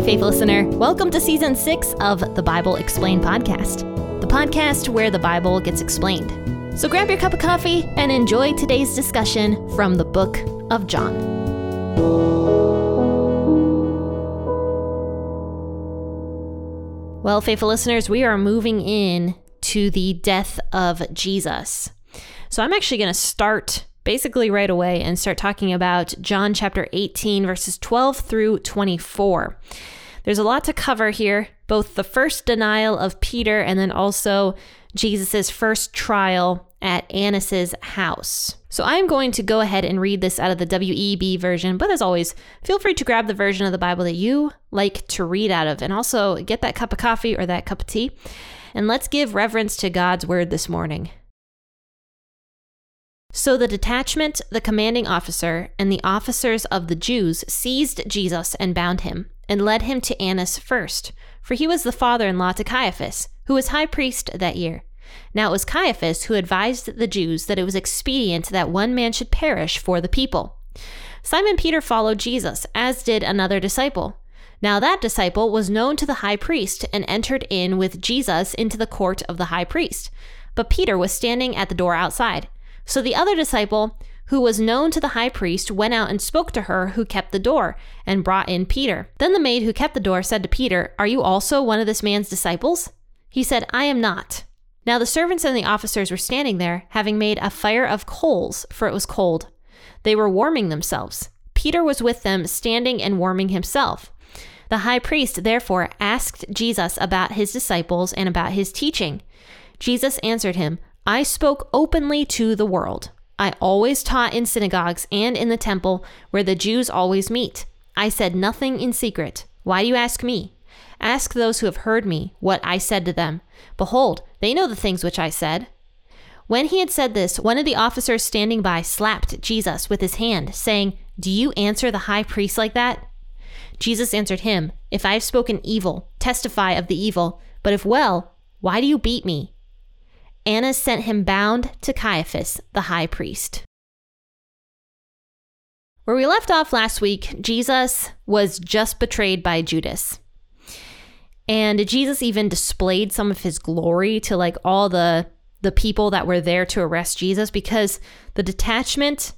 Hey, faith listener. Welcome to season six of the Bible Explained podcast, the podcast where the Bible gets explained. So grab your cup of coffee and enjoy today's discussion from the book of John. Well, faithful listeners, we are moving in to the death of Jesus. So I'm actually going to start basically right away and start talking about John chapter 18, verses 12 through 24. There's a lot to cover here, both the first denial of Peter and then also Jesus' first trial at Annas' house. So I'm going to go ahead and read this out of the WEB version, but as always, feel free to grab the version of the Bible that you like to read out of and also get that cup of coffee or that cup of tea. And let's give reverence to God's word this morning. So the detachment, the commanding officer, and the officers of the Jews seized Jesus and bound him, and led him to Annas first, for he was the father in law to Caiaphas, who was high priest that year. Now it was Caiaphas who advised the Jews that it was expedient that one man should perish for the people. Simon Peter followed Jesus, as did another disciple. Now that disciple was known to the high priest and entered in with Jesus into the court of the high priest. But Peter was standing at the door outside. So the other disciple, who was known to the high priest, went out and spoke to her who kept the door, and brought in Peter. Then the maid who kept the door said to Peter, Are you also one of this man's disciples? He said, I am not. Now the servants and the officers were standing there, having made a fire of coals, for it was cold. They were warming themselves. Peter was with them, standing and warming himself. The high priest therefore asked Jesus about his disciples and about his teaching. Jesus answered him, I spoke openly to the world. I always taught in synagogues and in the temple where the Jews always meet. I said nothing in secret. Why do you ask me? Ask those who have heard me what I said to them. Behold, they know the things which I said. When he had said this, one of the officers standing by slapped Jesus with his hand, saying, Do you answer the high priest like that? Jesus answered him, If I have spoken evil, testify of the evil. But if well, why do you beat me? Annas sent him bound to Caiaphas, the high priest. Where we left off last week, Jesus was just betrayed by Judas. And Jesus even displayed some of his glory to like all the the people that were there to arrest Jesus because the detachment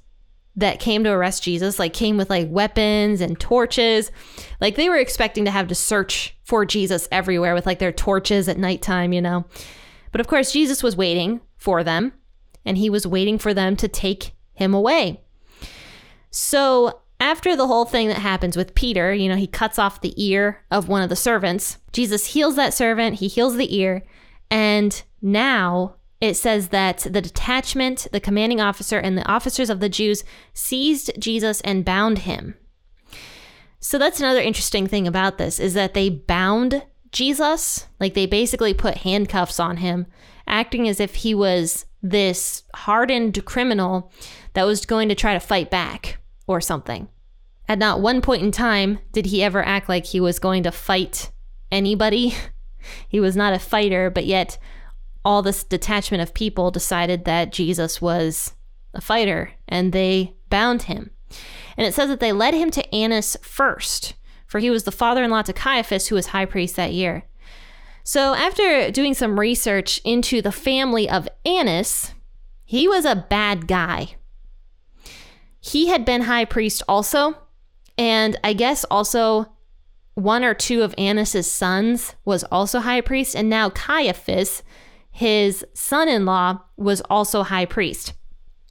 that came to arrest Jesus like came with like weapons and torches. Like they were expecting to have to search for Jesus everywhere with like their torches at nighttime, you know. But of course, Jesus was waiting for them, and he was waiting for them to take him away. So, after the whole thing that happens with Peter, you know, he cuts off the ear of one of the servants. Jesus heals that servant, he heals the ear, and now it says that the detachment, the commanding officer, and the officers of the Jews seized Jesus and bound him. So that's another interesting thing about this is that they bound Jesus. Like they basically put handcuffs on him, acting as if he was this hardened criminal that was going to try to fight back or something. At not one point in time did he ever act like he was going to fight anybody. he was not a fighter, but yet all this detachment of people decided that Jesus was a fighter and they bound him. And it says that they led him to Annas first for he was the father in law to Caiaphas, who was high priest that year. So, after doing some research into the family of Annas, he was a bad guy. He had been high priest also, and I guess also one or two of Annas's sons was also high priest, and now Caiaphas, his son-in-law, was also high priest.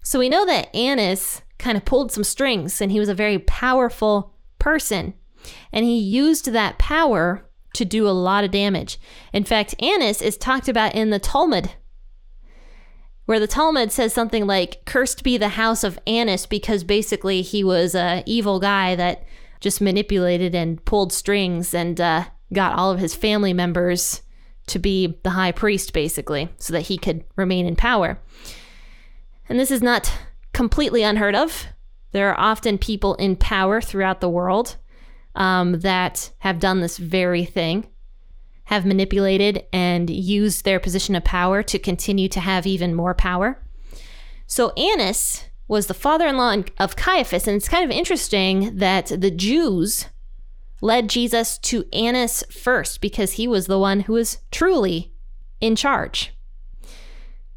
So we know that Annas kind of pulled some strings, and he was a very powerful person. And he used that power to do a lot of damage. In fact, Annas is talked about in the Talmud, where the Talmud says something like, Cursed be the house of Annas, because basically he was a evil guy that just manipulated and pulled strings and uh, got all of his family members to be the high priest, basically, so that he could remain in power. And this is not completely unheard of. There are often people in power throughout the world um, that have done this very thing, have manipulated and used their position of power to continue to have even more power. So Annas was the father in law of Caiaphas, and it's kind of interesting that the Jews led Jesus to Annas first because he was the one who was truly in charge.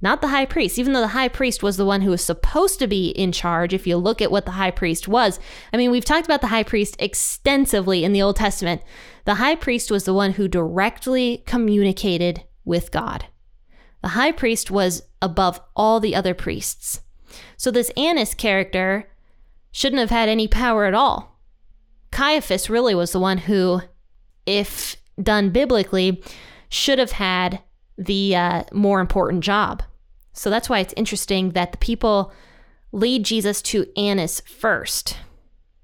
Not the high priest, even though the high priest was the one who was supposed to be in charge. If you look at what the high priest was, I mean, we've talked about the high priest extensively in the Old Testament. The high priest was the one who directly communicated with God. The high priest was above all the other priests. So this Annas character shouldn't have had any power at all. Caiaphas really was the one who, if done biblically, should have had the uh, more important job. So that's why it's interesting that the people lead Jesus to Annas first.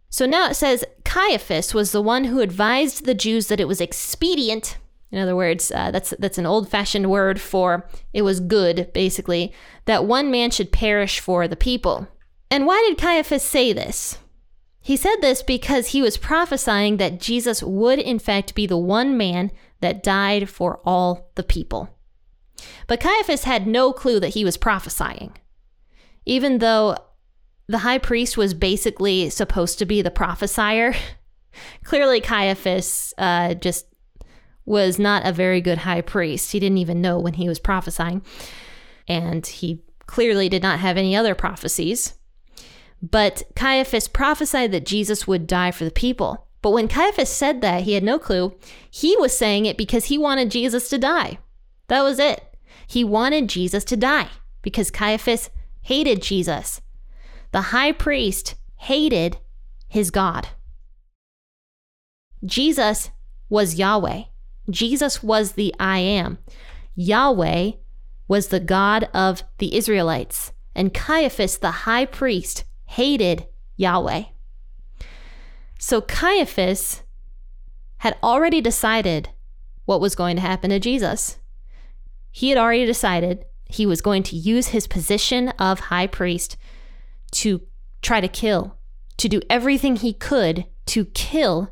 So now it says Caiaphas was the one who advised the Jews that it was expedient. In other words, uh, that's that's an old-fashioned word for it was good, basically, that one man should perish for the people. And why did Caiaphas say this? He said this because he was prophesying that Jesus would in fact be the one man that died for all the people. But Caiaphas had no clue that he was prophesying. Even though the high priest was basically supposed to be the prophesier. Clearly, Caiaphas uh, just was not a very good high priest. He didn't even know when he was prophesying. And he clearly did not have any other prophecies. But Caiaphas prophesied that Jesus would die for the people. But when Caiaphas said that, he had no clue. He was saying it because he wanted Jesus to die. That was it. He wanted Jesus to die because Caiaphas hated Jesus the high priest hated his God. Jesus was Yahweh. Jesus was the I am. Yahweh was the God of the Israelites. And Caiaphas, the high priest, hated Yahweh. So Caiaphas had already decided what was going to happen to Jesus. He had already decided he was going to use his position of high priest to try to kill, to do everything he could to kill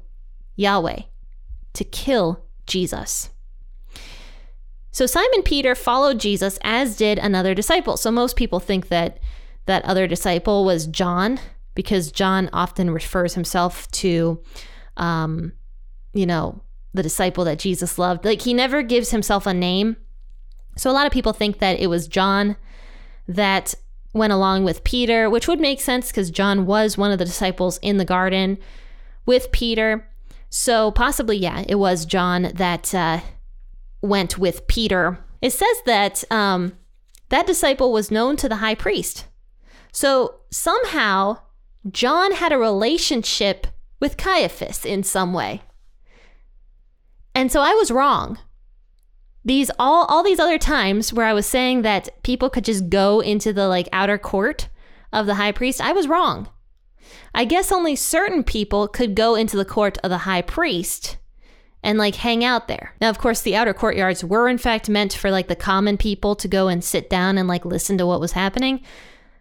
Yahweh, to kill Jesus. So Simon Peter followed Jesus as did another disciple. So most people think that that other disciple was John because John often refers himself to um you know, the disciple that Jesus loved. Like he never gives himself a name. So a lot of people think that it was John that went along with Peter, which would make sense because John was one of the disciples in the garden with Peter. So possibly, yeah, it was John that uh, went with Peter. It says that um, that disciple was known to the high priest. So somehow, John had a relationship with Caiaphas in some way. And so I was wrong these all all these other times where I was saying that people could just go into the like outer court of the high priest, I was wrong. I guess only certain people could go into the court of the high priest and like hang out there. Now, of course, the outer courtyards were in fact meant for like the common people to go and sit down and like listen to what was happening.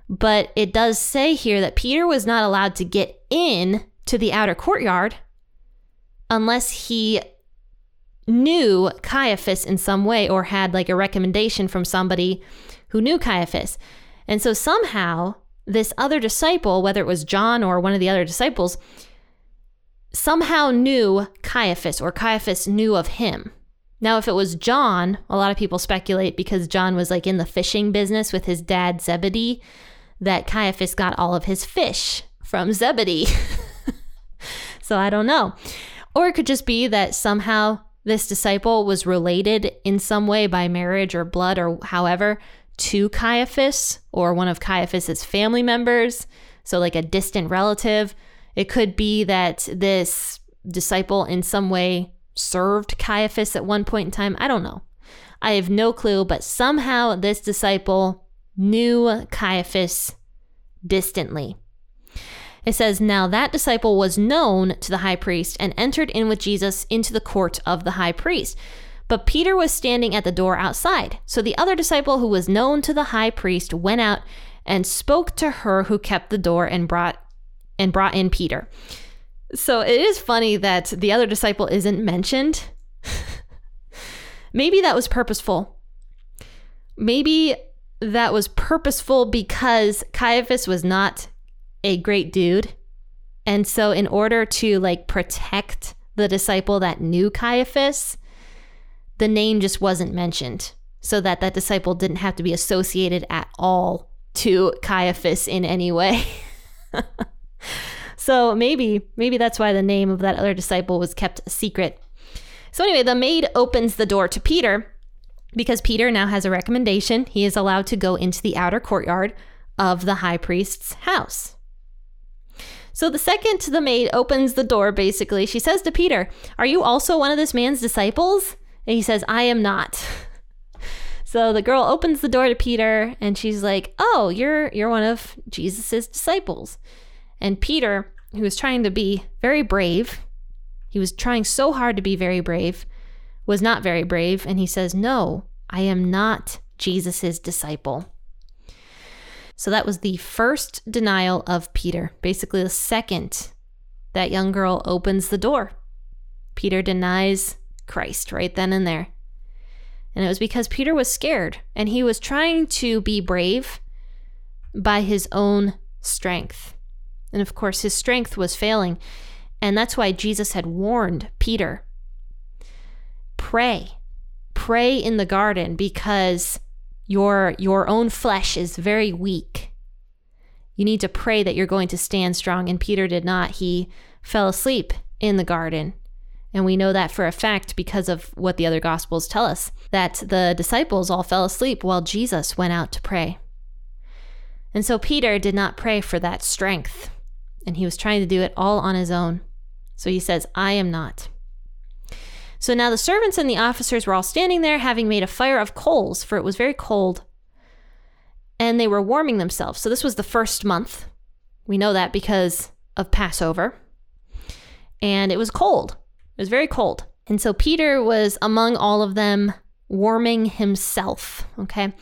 But it does say here that Peter was not allowed to get in to the outer courtyard unless he knew Caiaphas in some way or had like a recommendation from somebody who knew Caiaphas. And so somehow this other disciple, whether it was John or one of the other disciples, somehow knew Caiaphas or Caiaphas knew of him. Now, if it was John, a lot of people speculate because John was like in the fishing business with his dad Zebedee, that Caiaphas got all of his fish from Zebedee. so I don't know. Or it could just be that somehow this disciple was related in some way by marriage or blood or however to Caiaphas or one of Caiaphas's family members, so like a distant relative. It could be that this disciple in some way served Caiaphas at one point in time. I don't know. I have no clue, but somehow this disciple knew Caiaphas distantly. It says, Now that disciple was known to the high priest and entered in with Jesus into the court of the high priest. But Peter was standing at the door outside. So the other disciple who was known to the high priest went out and spoke to her who kept the door and brought and brought in Peter. So it is funny that the other disciple isn't mentioned. Maybe that was purposeful. Maybe that was purposeful because Caiaphas was not a great dude. And so in order to like protect the disciple that knew Caiaphas, the name just wasn't mentioned so that that disciple didn't have to be associated at all to Caiaphas in any way. so maybe maybe that's why the name of that other disciple was kept secret. So anyway, the maid opens the door to Peter because Peter now has a recommendation. He is allowed to go into the outer courtyard of the high priest's house. So the second the maid opens the door, basically, she says to Peter, Are you also one of this man's disciples? And he says, I am not. So the girl opens the door to Peter and she's like, "Oh, you're you're one of Jesus's disciples." And Peter, who was trying to be very brave, he was trying so hard to be very brave, was not very brave, and he says, "No, I am not Jesus's disciple." So that was the first denial of Peter. Basically, the second that young girl opens the door, Peter denies Christ right then and there. And it was because Peter was scared and he was trying to be brave by his own strength. And of course, his strength was failing. And that's why Jesus had warned Peter pray. Pray in the garden because your your own flesh is very weak. You need to pray that you're going to stand strong and Peter did not. He fell asleep in the garden. And we know that for a fact because of what the other gospels tell us that the disciples all fell asleep while Jesus went out to pray. And so Peter did not pray for that strength, and he was trying to do it all on his own. So he says, I am not. So now the servants and the officers were all standing there, having made a fire of coals, for it was very cold. And they were warming themselves. So this was the first month. We know that because of Passover. And it was cold. It was very cold. And so Peter was among all of them warming himself. Okay.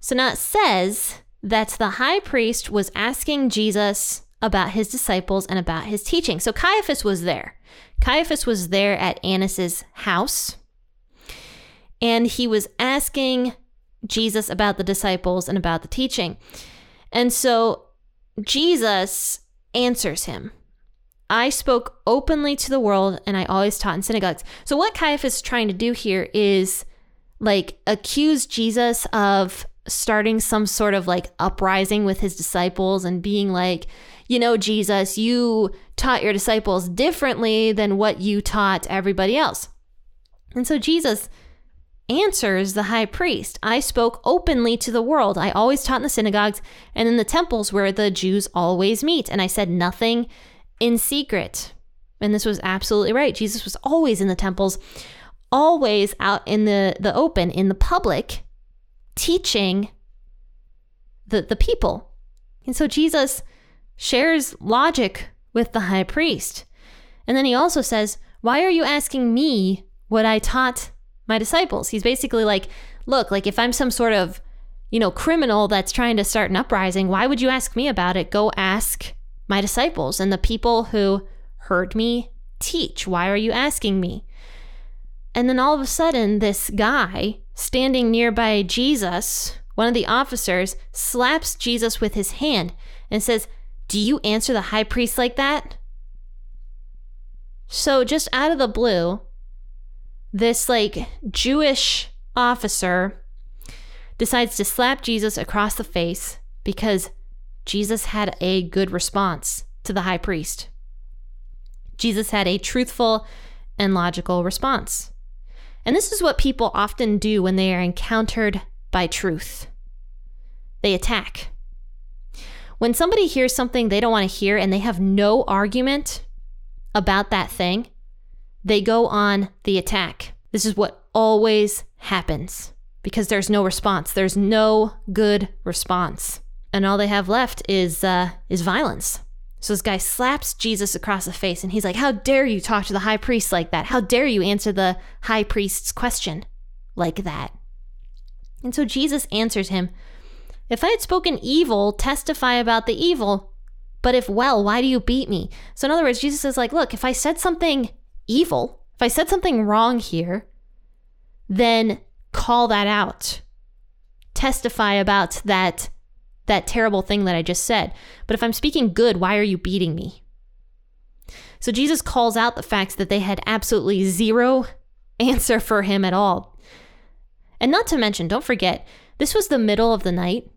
So now it says that the high priest was asking Jesus about his disciples and about his teaching. So Caiaphas was there. Caiaphas was there at Annas's house. And he was asking Jesus about the disciples and about the teaching. And so Jesus answers him. I spoke openly to the world and I always taught in synagogues. So, what Caiaphas is trying to do here is like accuse Jesus of starting some sort of like uprising with his disciples and being like, you know, Jesus, you taught your disciples differently than what you taught everybody else. And so Jesus answers the high priest I spoke openly to the world. I always taught in the synagogues and in the temples where the Jews always meet. And I said nothing in secret. And this was absolutely right. Jesus was always in the temples always out in the, the open, in the public, teaching the, the people. And so Jesus shares logic with the high priest. And then he also says, Why are you asking me what I taught my disciples? He's basically like, Look, like if I'm some sort of, you know, criminal that's trying to start an uprising, why would you ask me about it? Go ask my disciples and the people who heard me teach. Why are you asking me? And then all of a sudden, this guy standing nearby Jesus, one of the officers, slaps Jesus with his hand and says, Do you answer the high priest like that? So, just out of the blue, this like Jewish officer decides to slap Jesus across the face because Jesus had a good response to the high priest. Jesus had a truthful and logical response. And this is what people often do when they are encountered by truth they attack. When somebody hears something they don't want to hear and they have no argument about that thing, they go on the attack. This is what always happens because there's no response. There's no good response. And all they have left is uh, is violence. So this guy slaps Jesus across the face and he's like, How dare you talk to the high priest like that? How dare you answer the high priest's question like that? And so Jesus answers him, If I had spoken evil, testify about the evil. But if well, why do you beat me? So in other words, Jesus is like, Look, if I said something evil, if I said something wrong here, then call that out. Testify about that that terrible thing that I just said. But if I'm speaking good, why are you beating me? So Jesus calls out the facts that they had absolutely zero answer for him at all. And not to mention, don't forget, this was the middle of the night,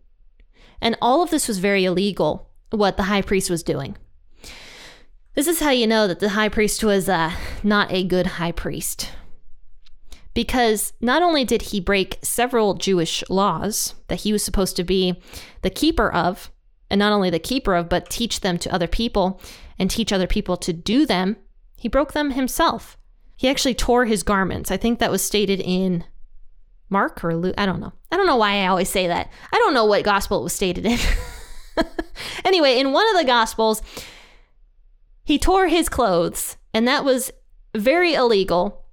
and all of this was very illegal, what the high priest was doing. This is how you know that the high priest was uh, not a good high priest. Because not only did he break several Jewish laws that he was supposed to be the keeper of, and not only the keeper of, but teach them to other people and teach other people to do them, he broke them himself. He actually tore his garments. I think that was stated in Mark or Luke. I don't know. I don't know why I always say that. I don't know what gospel it was stated in. anyway, in one of the gospels, he tore his clothes, and that was very illegal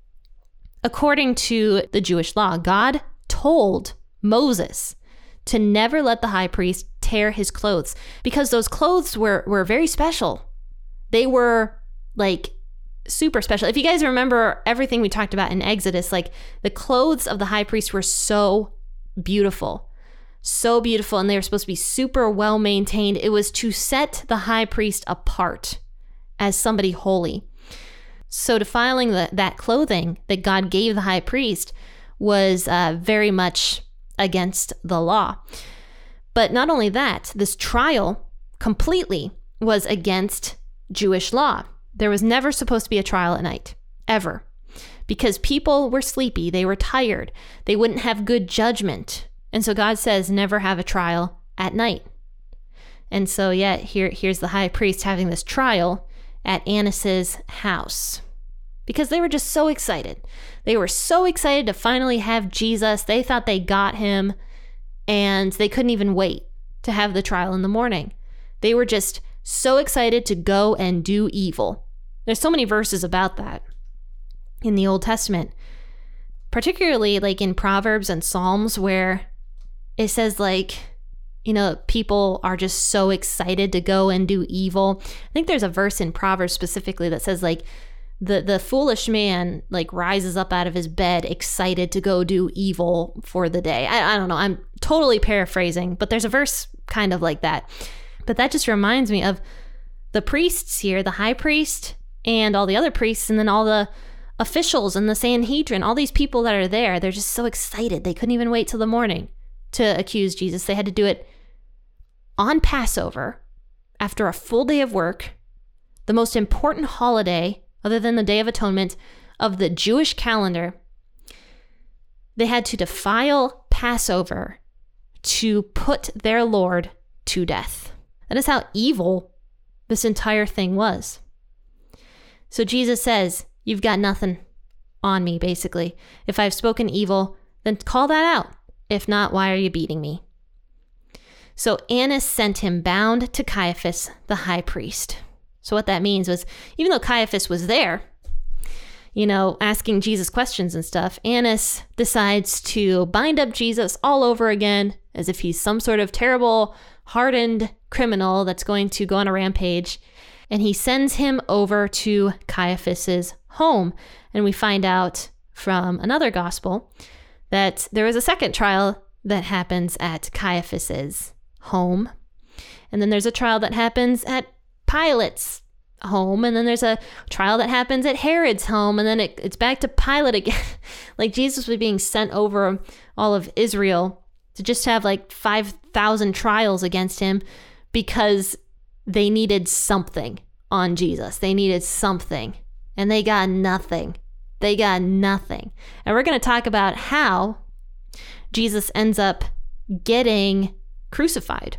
according to the Jewish law. God told Moses to never let the high priest tear his clothes because those clothes were, were very special. They were like super special. If you guys remember everything we talked about in Exodus, like the clothes of the high priest were so beautiful. So beautiful, and they were supposed to be super well maintained. It was to set the high priest apart as somebody holy. So, defiling the, that clothing that God gave the high priest was uh, very much against the law. But not only that, this trial completely was against Jewish law. There was never supposed to be a trial at night, ever. Because people were sleepy, they were tired, they wouldn't have good judgment. And so God says, never have a trial at night. And so, yet, here, here's the high priest having this trial at Annas's house because they were just so excited. They were so excited to finally have Jesus. They thought they got him, and they couldn't even wait to have the trial in the morning. They were just so excited to go and do evil. There's so many verses about that in the Old Testament, particularly like in Proverbs and Psalms, where it says, like, you know, people are just so excited to go and do evil. I think there's a verse in Proverbs specifically that says, like, the the foolish man like rises up out of his bed excited to go do evil for the day. I, I don't know. I'm totally paraphrasing, but there's a verse kind of like that. But that just reminds me of the priests here, the high priest and all the other priests, and then all the officials and the Sanhedrin, all these people that are there. They're just so excited. They couldn't even wait till the morning to accuse Jesus. They had to do it on Passover after a full day of work, the most important holiday other than the Day of Atonement of the Jewish calendar. They had to defile Passover to put their Lord to death. That is how evil this entire thing was. So Jesus says, You've got nothing on me, basically. If I've spoken evil, then call that out. If not, why are you beating me? So Annas sent him bound to Caiaphas, the high priest. So what that means was, even though Caiaphas was there, you know, asking Jesus questions and stuff, Annas decides to bind up Jesus all over again as if he's some sort of terrible, hardened criminal that's going to go on a rampage. And he sends him over to Caiaphas's home. And we find out from another gospel that there is a second trial that happens at Caiaphas's home. And then there's a trial that happens at Pilate's home, and then there's a trial that happens at Herod's home, and then it, it's back to Pilate again. like Jesus was being sent over all of Israel to just have like 5,000 trials against him because they needed something on Jesus. They needed something, and they got nothing. They got nothing. And we're going to talk about how Jesus ends up getting crucified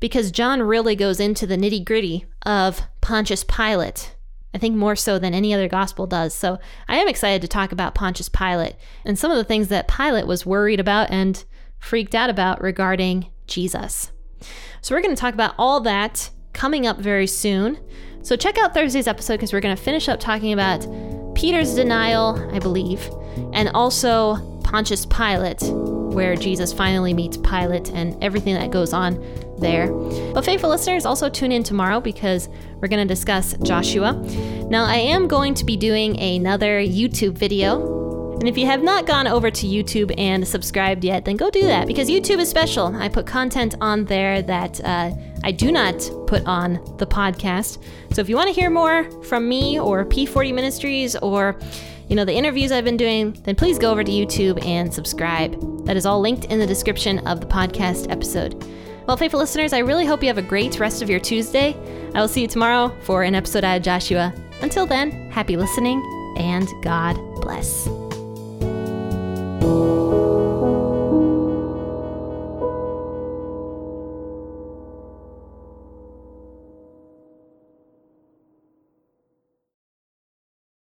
because John really goes into the nitty gritty of Pontius Pilate. I think more so than any other gospel does. So I am excited to talk about Pontius Pilate and some of the things that Pilate was worried about and freaked out about regarding Jesus. So we're going to talk about all that coming up very soon. So check out Thursday's episode because we're going to finish up talking about Peter's denial, I believe, and also Pontius Pilate, where Jesus finally meets Pilate and everything that goes on there. But faithful listeners, also tune in tomorrow because we're going to discuss Joshua. Now, I am going to be doing another YouTube video And if you have not gone over to YouTube and subscribed yet, then go do that because YouTube is special. I put content on there that uh, I do not put on the podcast. So if you want to hear more from me or P40 Ministries or you know the interviews I've been doing, then please go over to YouTube and subscribe. That is all linked in the description of the podcast episode. Well, faithful listeners, I really hope you have a great rest of your Tuesday. I will see you tomorrow for an episode out of Joshua. Until then, happy listening and God bless. Thank you.